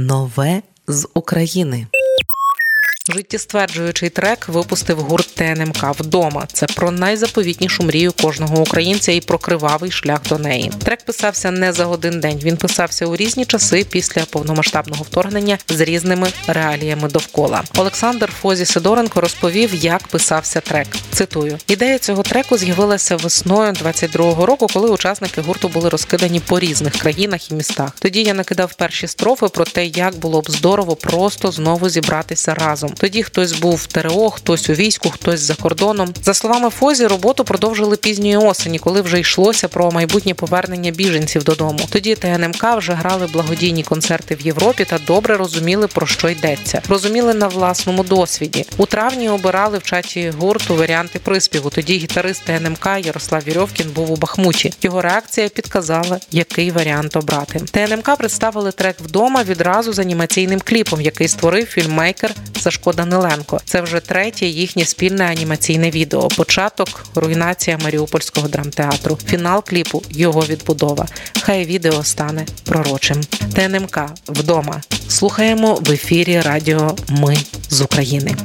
Нове з України. Життєстверджуючий трек випустив гурт ТНМК вдома. Це про найзаповітнішу мрію кожного українця і про кривавий шлях до неї. Трек писався не за один день. Він писався у різні часи після повномасштабного вторгнення з різними реаліями довкола. Олександр Фозі Сидоренко розповів, як писався трек. Цитую: ідея цього треку з'явилася весною 22-го року, коли учасники гурту були розкидані по різних країнах і містах. Тоді я накидав перші строфи про те, як було б здорово просто знову зібратися разом. Тоді хтось був в ТРО, хтось у війську, хтось за кордоном. За словами Фозі, роботу продовжили пізньої осені, коли вже йшлося про майбутнє повернення біженців додому. Тоді ТНМК вже грали благодійні концерти в Європі та добре розуміли про що йдеться. Розуміли на власному досвіді. У травні обирали в чаті гурту варіанти приспіву. Тоді гітарист ТНМК Ярослав Вірьовкін був у Бахмуті. Його реакція підказала, який варіант обрати. ТНМК представили трек вдома відразу з анімаційним кліпом, який створив фільммейкер Сашко. Сашко Даниленко. Це вже третє їхнє спільне анімаційне відео. Початок руйнація Маріупольського драмтеатру. Фінал кліпу його відбудова. Хай відео стане пророчим. ТНМК вдома. Слухаємо в ефірі Радіо Ми з України.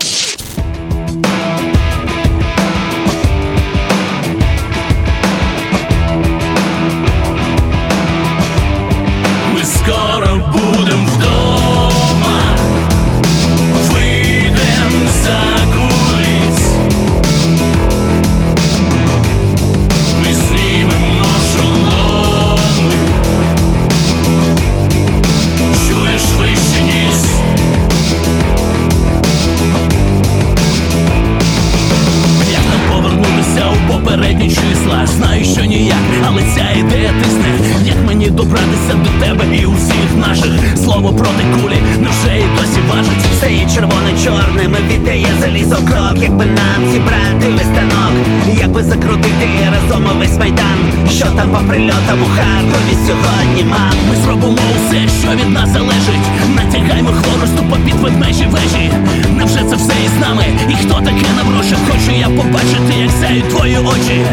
Ця ідея тисне. Як мені добратися до тебе і усіх наших слово проти кулі, невже і досі важить? Стоїть червоно-чорним, віддає залізо крок, якби нам зібрати листанок, якби закрутити разом увесь майдан, що там по прильотам у Харкові сьогодні, мам. Ми зробимо усе, що від нас залежить. Натягаємо хворосту попід ведмежі вежі. Невже це все із нами? І хто таке наброшив? Хочу я побачити, як сяють твої очі.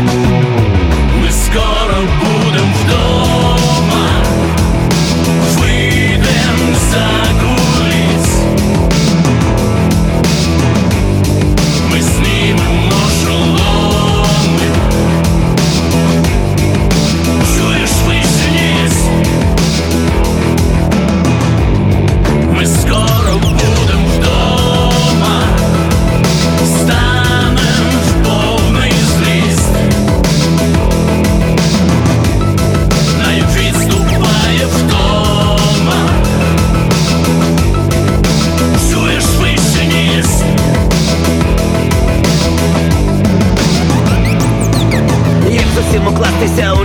Ми скоро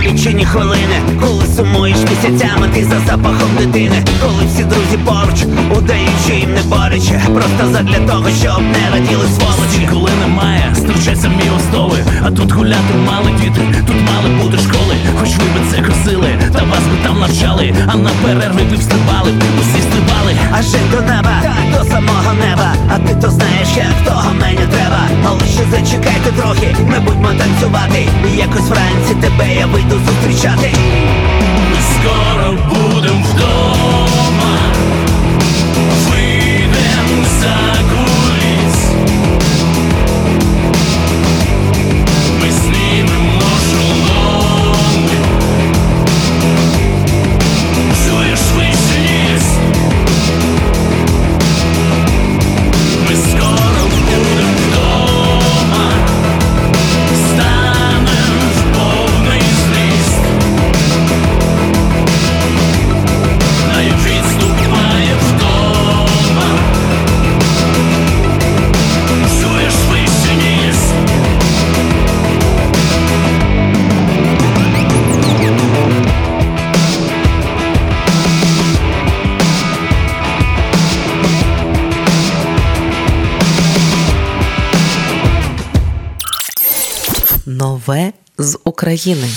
лічені хвилини, коли сумуєш місяцями ти за запахом дитини, коли всі друзі поруч, удаючи їм не боляче, просто задля того, щоб не раділи сволочі. Коли немає, стручаться мій остови А тут гуляти мали діти, тут мали бути школи. Хоч ви би це красили, та вас би там навчали. А на перерви ви б стрибали, усі стрибали Аже до неба, до самого неба, а ти то знаєш, як того мені треба. Але ще зачекайте трохи, якось вранці тебе я вийду зустрічати. Нове з України.